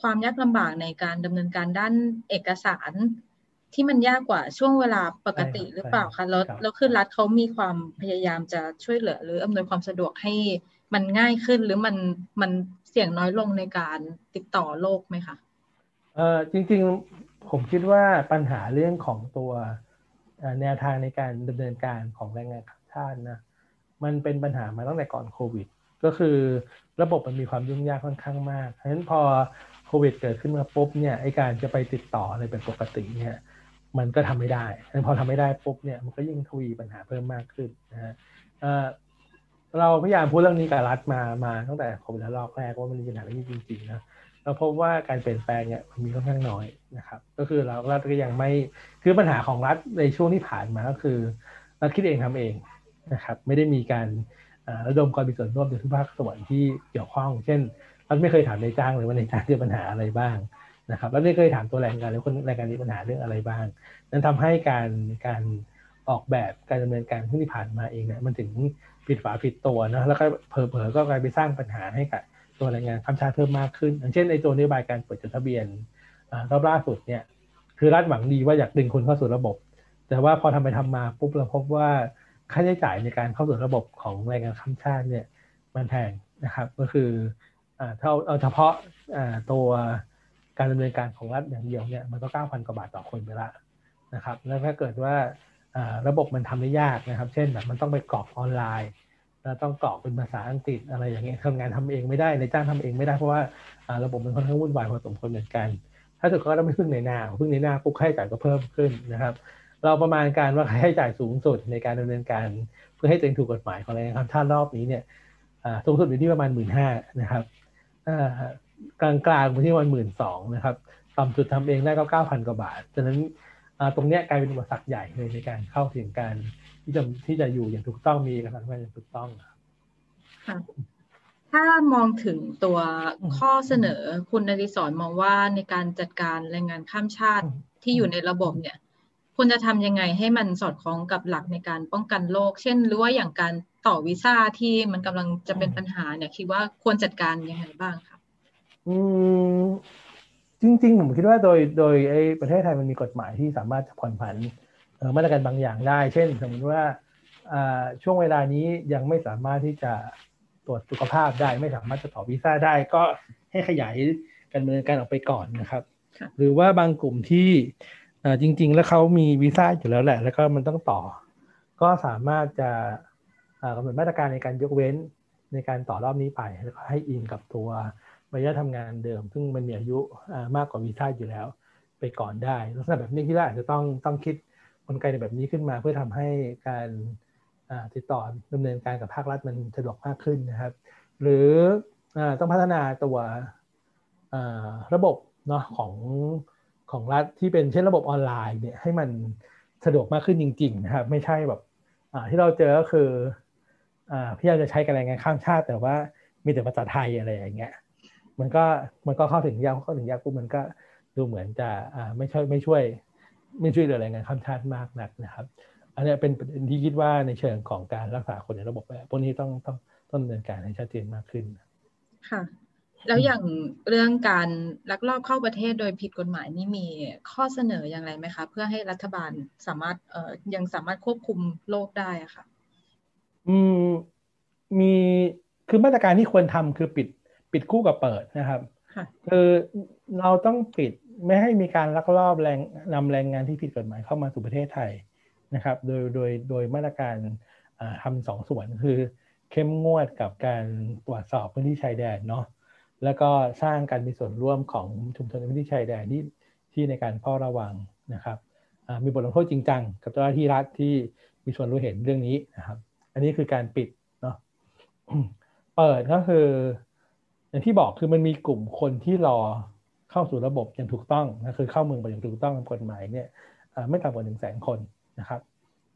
ความยากลำบากในการดำเนินการด้านเอกสารที่มันยากกว่าช่วงเวลาปกติหรือเปล่าคะแล้วแล้วคือรัฐเขามีความพยายามจะช่วยเหลือ หรืออำนวยความสะดวกให้มันง่ายขึ้นหรือมันมันเสี่ยงน้อยลงในการติดต่อโลกไหมคะเออจริงๆผมคิดว่าปัญหาเรื่องของตัว แนวทางในการดำเนินการของแรงงานข้ามชาตินะมันเป็นปัญหามาตั้งแต่ก่อนโควิด ก็คือระบบมันมีความยุ่งยากค่อนข้างมากเพราะฉะนั้นพอโควิดเกิดขึ้นมาปุ๊บเนี่ยไอการจะไปติดต่ออะไรเป็นปกติเนี่ยมันก็ทำไม่ได้พอทำไม่ได้ปุ๊บเนี่ยมันก็ยิ่งทวีปัญหาเพิ่มมากขึ้นนะฮะเราพยายามพูดเรื่องนี้กับรัฐมามาตั้งแต่โควิดระลอกแรกว่ามันมีปัญหาเรื่องนี้จริงๆนะ เราพบว่าการเปลี่ยนแปลงเนี่ยมันมีค่อนข้างน้อยนะครับ ก็คือเรารัฐก็ยังไม่คือปัญหาของรัฐในช่วงที่ผ่านมาก็คือรัฐคิดเองทำเองนะครับ ไม่ได้มีการระดมความมีส่วนร่วมจากทุกภาคส่วนที่เกี่ยวข้อง เช่นรัฐไม่เคยถามนายจ้างเลยว่านายจ้างเจอปัญหาอะไรบ้างนะครับแล้วไม่เคยถามตัวแรงงานเลยคนแรงงานมีปัญหาเรื่องอะไรบ้าง นั้นทำให้การการออกแบบการดำเนินการที่ผ่านมาเองเนี่ยมันถึงผิดฝาผิดตัวนะแล้วก็เผลอๆก็กลายไปสร้างปัญหาให้กับ ตัวแรงงานข้ามชาติเพิ่มมากขึ้น อย่างเช่นในตัวนโยบายการเปิดจดทะเบียนรอบล่าสุดเนี่ยคือรัฐหวังดีว่าอยากดึงคนเข้าสู่ระบบ แต่ว่าพอทำไปทำมาปุ๊บเราพบว่าค่าใช้จ่ายในการเข้าสู่ระบบของแรงงานข้ามชาติเนี่ยมันแพงนะครับ ก็คือถ้าเอาเฉพาะตัวการดำเนินการของรัฐอย่างเดียวเนี่ยมันก็เก้าพันกว่าบาทต่อคนไปละนะครับ แล้วถ้าเกิดว่าระบบมันทำได้ยากนะครับ เช่นแบบมันต้องไปกรอกออนไลน์ เราต้องกรอกเป็นภาษาอังกฤษอะไรอย่างเงี้ยทำงานทำเองไม่ได้ในจ้างทำเองไม่ได้เพราะว่าระบบมันค่อนข้างวุ่นวายพอสมควรเหมือนกัน ถ้าสุดก็ต้องไม่พึ่งในหน้าพึ่งในหน้าปุ๊บค่าใช้จ่ายก็เพิ่มขึ้นนะครับ เราประมาณการว่าค่าใช้จ่ายสูงสุดในการดำเนินการ เพื่อให้ตัวเองถูกกฎหมายของแรงงานข้ามชาติรอบนี้เนี่ยสูงสุดอยู่ที่ประมาณหมื่นห้านะครับกลางกลางอยู่ที่ประมาณหมื่นสองนะครับต่ำสุดทำเองได้ก็เก้าพันกว่าบาทฉะนั้น ตรงนี้กลายเป็นอุปสรรคใหญ่เลยในการเข้าถึงการที่จะที่จะอยู่อย่างถูกต้องมีเอกสารอย่างถูกต้องค่ะถ้ามองถึงตัวข้อเสนอคุณนริศรมองว่าในการจัดการแรงงานข้ามชาติที่อยู่ในระบบเนี่ยควรจะทำยังไงให้มันสอดคล้องกับหลักในการป้องกันโรคเช่น หรือว่าอย่างการต่อวีซ่าที่มันกำลังจะเป็นปัญหาเนี่ยคิดว่าควรจัดการยังไงบ้างคะอืม จริง ๆ ผมคิดว่าโดยโดยไอ้ประเทศไทยมันมีกฎหมายที่สามารถผ่อนผันมาตรการบางอย่างได้ เช่น สมมติว่าช่วงเวลานี้ยังไม่สามารถที่จะตรวจสุขภาพได้ ไม่สามารถจะต่อวีซ่าได้ ก็ให้ขยายการดำเนินการออกไปก่อนนะครับ หรือว่าบางกลุ่มที่จริง ๆ แล้วเขามีวีซ่าอยู่แล้วแหละ แล้วก็มันต้องต่อ ก็สามารถจะกำหนดมาตรการในการยกเว้นในการต่อรอบนี้ไป แล้วก็ให้อิงกับตัว ระยะทำงานเดิม ซึ่งมันมีอายุมากกว่าวีซ่าอยู่แล้ว ไปก่อนได้ลักษณะแบบนี้ที่ว่าอาจจะต้องต้องคิดกลไกในแบบนี้ขึ้นมา เพื่อทำให้การติดต่อดำเนินการกับภาครัฐมันสะดวกมากขึ้นนะครับ หรือต้องพัฒนาตัวระบบเนาะของของรัฐที่เป็นเช่นระบบออนไลน์เนี่ยให้มันสะดวกมากขึ้นจริง ๆ นะครับ ไม่ใช่แบบที่เราเจอก็คือพยายามจะใช้กันแรงงานข้ามชาติ แต่ว่ามีแต่ภาษาไทยอะไรอย่างเงี้ย มันก็มันก็เข้าถึงยากเข้าถึงยากปุ๊บมันก็ดูเหมือนจะไม่ช่วยไม่ช่วย ไม่ช่วยเหลือแรงงานข้ามชาติมากนักนะครับ อันนี้เป็นประเด็นที่คิดว่าในเชิงของการรักษาคนในระบบแบบพวกนี้ต้องต้องต้องดำเนินการให้ชัดเจนมากขึ้นค่ะ แล้วอย่างเรื่องการลักลอบเข้าประเทศโดยผิดกฎหมายนี่มีข้อเสนออย่างไรไหมคะ เพื่อให้รัฐบาลสามารถเอ่อยังสามารถควบคุมโรคได้อะค่ะ อืมมีคือมาตรการที่ควรทำคือปิด ปิดคู่กับเปิดนะครับคือเราต้องปิดไม่ให้มีการลักลอบแรงนำแรงงานที่ผิดกฎหมายเข้ามาสู่ประเทศไทยนะครับ โดยโดยโดยมาตรการทำสองส่วนคือเข้มงวดกับการตรวจสอบพื้นที่ชายแดนเนาะแล้วก็สร้างการมีส่วนร่วมของชุมชนพื้นที่ชายแดนที่ที่ในการเฝ้าระวังนะครับมีบทลงโทษจริงจังกับเจ้าหน้าที่รัฐที่มีส่วนรู้เห็นเรื่องนี้นะครับ อันนี้คือการปิดเนาะเปิดก็คือ อย่างที่บอกคือมันมีกลุ่มคนที่รอเข้าสู่ระบบอย่างถูกต้องนะคือเข้าเมืองไปอย่างถูกต้องตามกฎหมายเนี่ยไม่ต่ำกว่าหนึ่งแสนคนนะครับ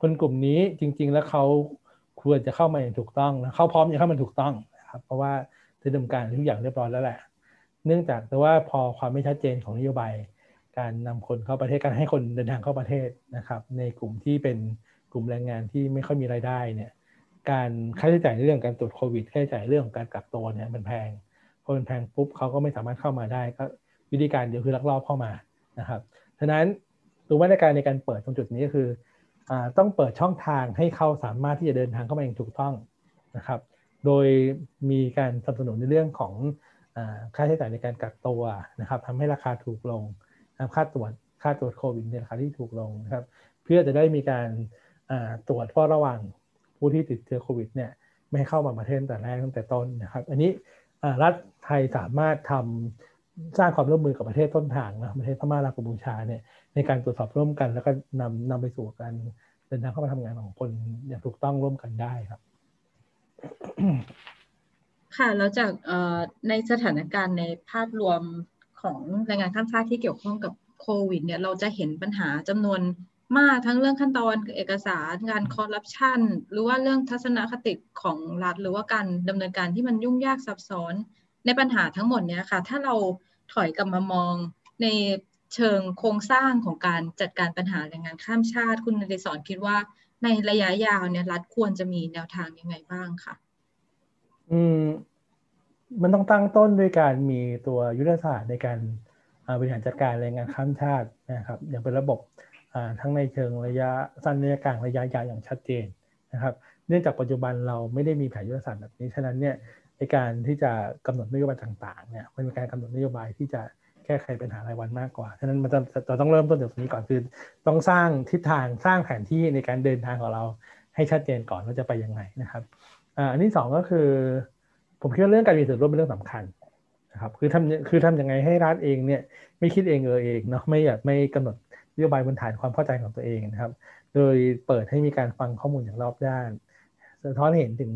คนกลุ่มนี้จริง ๆ แล้วเขาควรจะเข้ามาอย่างถูกต้องนะเข้าพร้อมจะเข้ามาถูกต้องนะครับ เพราะว่าได้ดำการทุกอย่างเรียบร้อยแล้วแหละ เนื่องจากแต่ว่าพอความไม่ชัดเจนของนโยบายการนำคนเข้าประเทศการให้คนเดินทางเข้าประเทศนะครับ ในกลุ่มที่เป็นกลุ่มแรงงานที่ไม่ค่อยมีรายได้เนี่ยการค่าใช้จ่ายเรื่องการตรวจโควิดค่าใช้จ่ายเรื่องของการกักตัวเนี่ยมันแพง พอมันแพงปุ๊บเขาก็ไม่สามารถเข้ามาได้ก็วิธีการเดียวคือลักลอบเข้ามานะครับฉะนั้นตัวมาตรการในการเปิดตรงจุดนี้ก็คืออต้องเปิดช่องทางให้เขาสามารถที่จะเดินทางเข้ามาอย่างถูกต้องนะครับ โดยมีการสนับสนุนในเรื่องของอค่าใช้จ่ายในการกักตัวนะครับทำให้ราคาถูกลงค่าตรวจค่าตรวจโควิดในราคาที่ถูกลงนะครับ เพื่อจะได้มีการตรวจเฝ้าระวังผู้ที่ติดเชื้อโควิดเนี่ยไม่ให้เข้ามาประเทศแต่แรกตั้งแต่ต้นนะครับ อันนี้ รัฐไทยสามารถทำสร้างความร่วมมือกับประเทศต้นทางนะประเทศพม่าลาวกัมพูชาเนี่ยในการตรวจสอบร่วมกัน แล้วก็นำนำไปสู่การเดินทางเข้ามาทำงานของคนอย่างถูกต้องร่วมกันได้ครับ ค่ะแล้วจากในสถานการณ์ในภาพรวมของแรงงานข้ามชาติที่เกี่ยวข้องกับโควิด เนี่ยเราจะเห็นปัญหาจำนวน มากทั้งเรื่องขั้นตอนเอกสารงานคอร์รัปชันหรือว่าเรื่องทัศนคติของรัฐ หรือว่าการดำเนินการที่มันยุ่งยากซับซ้อนในปัญหาทั้งหมดเนี้ยค่ะ ถ้าเราถอยกลับมามองในเชิงโครงสร้างของการจัดการปัญหาแรงงานข้ามชาติ คุณนเรศรคิดว่าในระยะยาวเนี่ยรัฐควรจะมีแนวทางยังไงบ้างคะอืมมันต้องตั้งต้นด้วยการมีตัวยุทธศาสตร์ในการบริหารจัดการแรงงานข้ามชาตินะครับ อย่างเป็นระบบ ทั้งในเชิงระยะสั้นระยะกลางระยะยาวอย่างชัดเจนนะครับ เนื่องจากปัจจุบันเราไม่ได้มีแผนยุทธศาสตร์แบบนี้ฉะนั้นเนี่ยในการที่จะกำหนดนโยบายต่างๆเนี่ยมันเป็นการกำหนดนโยบายที่จะแก้ไขปัญหารายวันมากกว่า ฉะนั้นมันจะเราต้องเริ่มต้นจากตรงนี้ก่อนคือ ต้องสร้างทิศทางสร้างแผนที่ในการเดินทางของเราให้ชัดเจนก่อนว่าจะไปยังไงนะครับอันที่สองก็คือ ผมคิดว่าเรื่องการมีส่วนร่วมเป็นเรื่องสำคัญนะครับคือทำคือทำยังไงให้รัฐเองเนี่ยไม่คิดเองเออเองเนาะไม่อยากไม่กำหนด นโยบายบนฐานความเข้าใจของตัวเองนะครับ โดยเปิดให้มีการฟังข้อมูลอย่างรอบด้าน สะท้อนเห็นถึง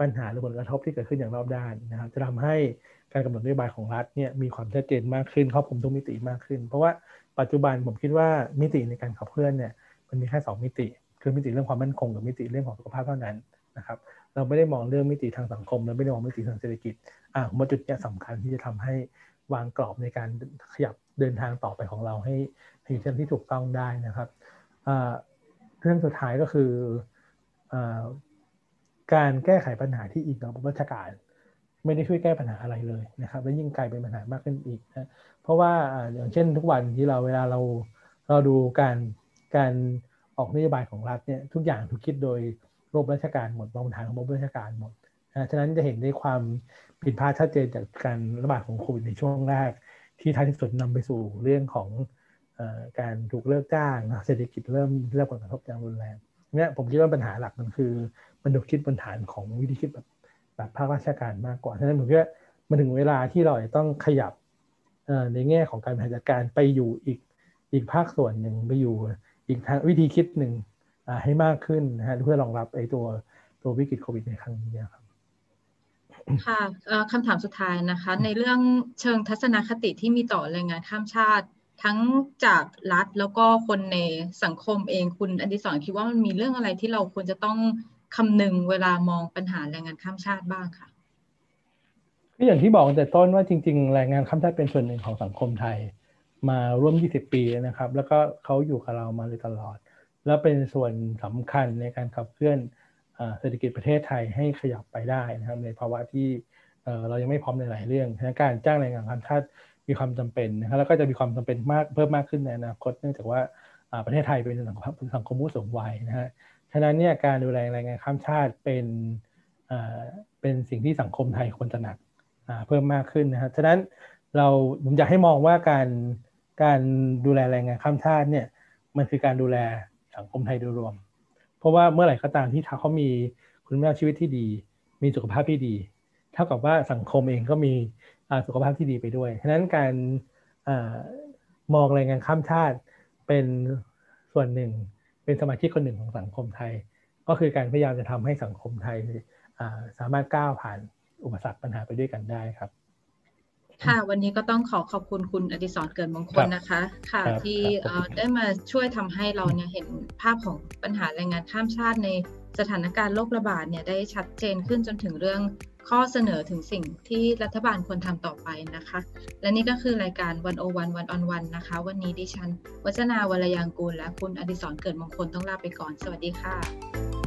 ปัญหาหรือผลกระทบที่เกิดขึ้นอย่างรอบด้านนะครับ จะทำให้การกำหนดนโยบายของรัฐเนี่ยมีความชัดเจนมากขึ้นครอบคลุมทุกมิติมากขึ้น เพราะว่าปัจจุบันผมคิดว่ามิติในการขับเคลื่อนเนี่ยมันมีแค่ 2 มิติ คือมิติเรื่องความมั่นคงกับมิติเรื่องของสุขภาพเท่านั้นนะครับเราไม่ได้มองเรื่องมิติทางสังคมเราไม่ได้มองมิติทางเศรษฐกิจอ่ามาจุดนี้สำคัญที่จะทำให้วางกรอบในการขยับเดินทางต่อไปของเราให้ ให้เช่นที่ถูกต้องได้นะครับเรื่องสุดท้ายก็คือการแก้ไขปัญหาที่อีกระบบราชการ ไม่ได้ช่วยแก้ปัญหาอะไรเลยนะครับและยิ่งกลายเป็นปัญหามากขึ้นอีกนะเพราะว่าอย่างเช่นทุกวันที่เราเวลาเราเราดูการการออกนโยบายของรัฐเนี่ยทุกอย่างถูกคิดโดยระบบราชการหมดบางฐานของระบบราชการหมดนะฉะนั้นจะเห็นได้ความผิดพลาดชัดเจนจากการระบาดของโควิดในช่วงแรก ที่ท้ายที่สุดนำไปสู่เรื่องของ การถูกเลิกจ้างเศรษฐกิจเริ่มเริ่มผลกระทบอย่างรุนแรงเนี่ยผมคิดว่าปัญหาหลักมันคือ มันถูกคิดบนฐานของวิธีคิดแบบแบบภาคราชการมากกว่า ฉะนั้นผมคิดว่ามันถึงเวลาที่เราต้องขยับในแง่ของการบริหารจัดการไปอยู่อีกอีกภาคส่วนหนึ่งไปอยู่อีกทางวิธีคิดหนึ่งให้มากขึ้นนะฮะเพื่อรองรับไอ้ตัวตัววิกฤตโควิดในครั้งนี้ครับค่ะคำถามสุดท้ายนะคะ ในเรื่องเชิงทัศนคติที่มีต่อแรงงานข้ามชาติ ทั้งจากรัฐแล้วก็คนในสังคมเองคุณอดิศรคิดว่ามันมีเรื่องอะไรที่เราควรจะต้องคำนึงเวลามองปัญหาแรงงานข้ามชาติบ้างค่ะก็อย่างที่บอกแต่ต้นว่าจริง ๆ แรงงานข้ามชาติเป็นส่วนหนึ่งของสังคมไทย มาร่วม 20 ปีนะครับ แล้วก็เขาอยู่กับเรามาเลยตลอด แล้วเป็นส่วนสำคัญในการขับเคลื่อนเศรษฐกิจประเทศไทยให้ขยับไปได้นะครับ ในภาวะที่เรายังไม่พร้อมในหลายเรื่องฉะนั้นการจ้างแรงงานข้ามชาติ มีความจำเป็นนะครับแล้วก็จะมีความจำเป็นมากเพิ่มมากขึ้นในอนาคตเนื่องจากว่าประเทศไทยเป็นสังคมสังคมผู้สูงวัยนะฮะฉะนั้นเนี่ยการดูแลแรงงานข้ามชาติเป็นเป็นสิ่งที่สังคมไทยควรจะหนักเพิ่มมากขึ้นนะครับฉะนั้นเราผมอยากให้มองว่าการการดูแลแรงงานข้ามชาติเนี่ยมันคือการดูแลสังคมไทยโดยรวม เพราะว่าเมื่อไหร่ก็ตามที่เขามีคุณภาพชีวิตที่ดี มีสุขภาพที่ดี เท่ากับว่าสังคมเองก็มี สุขภาพที่ดีไปด้วย ฉะนั้นการอมองแรงงานข้ามชาติเป็นส่วนหนึ่ง เป็นสมาชิกคนหนึ่งของสังคมไทย ก็คือการพยายามจะทำให้สังคมไทยสามารถก้าวผ่านอุปสรรคปัญหาไปด้วยกันได้ครับค่ะวันนี้ก็ต้องขอขอบคุณคุณอดิศรเกิดมงคลนะคะ ค่ะที่ได้มาช่วยทำให้เราเนี่ยเห็นภาพของปัญหาแรงงานข้ามชาติใน สถานการณ์โรคระบาดเนี่ยได้ชัดเจนขึ้นจนถึงเรื่องข้อเสนอถึงสิ่งที่รัฐบาลควรทำต่อไปนะคะ และนี่ก็คือรายการวันโอวันวันออนวันนะคะ วันนี้ดิฉัน วัชนาวรยางกูลและคุณอดิศรเกิดมงคลต้องลาไปก่อน สวัสดีค่ะ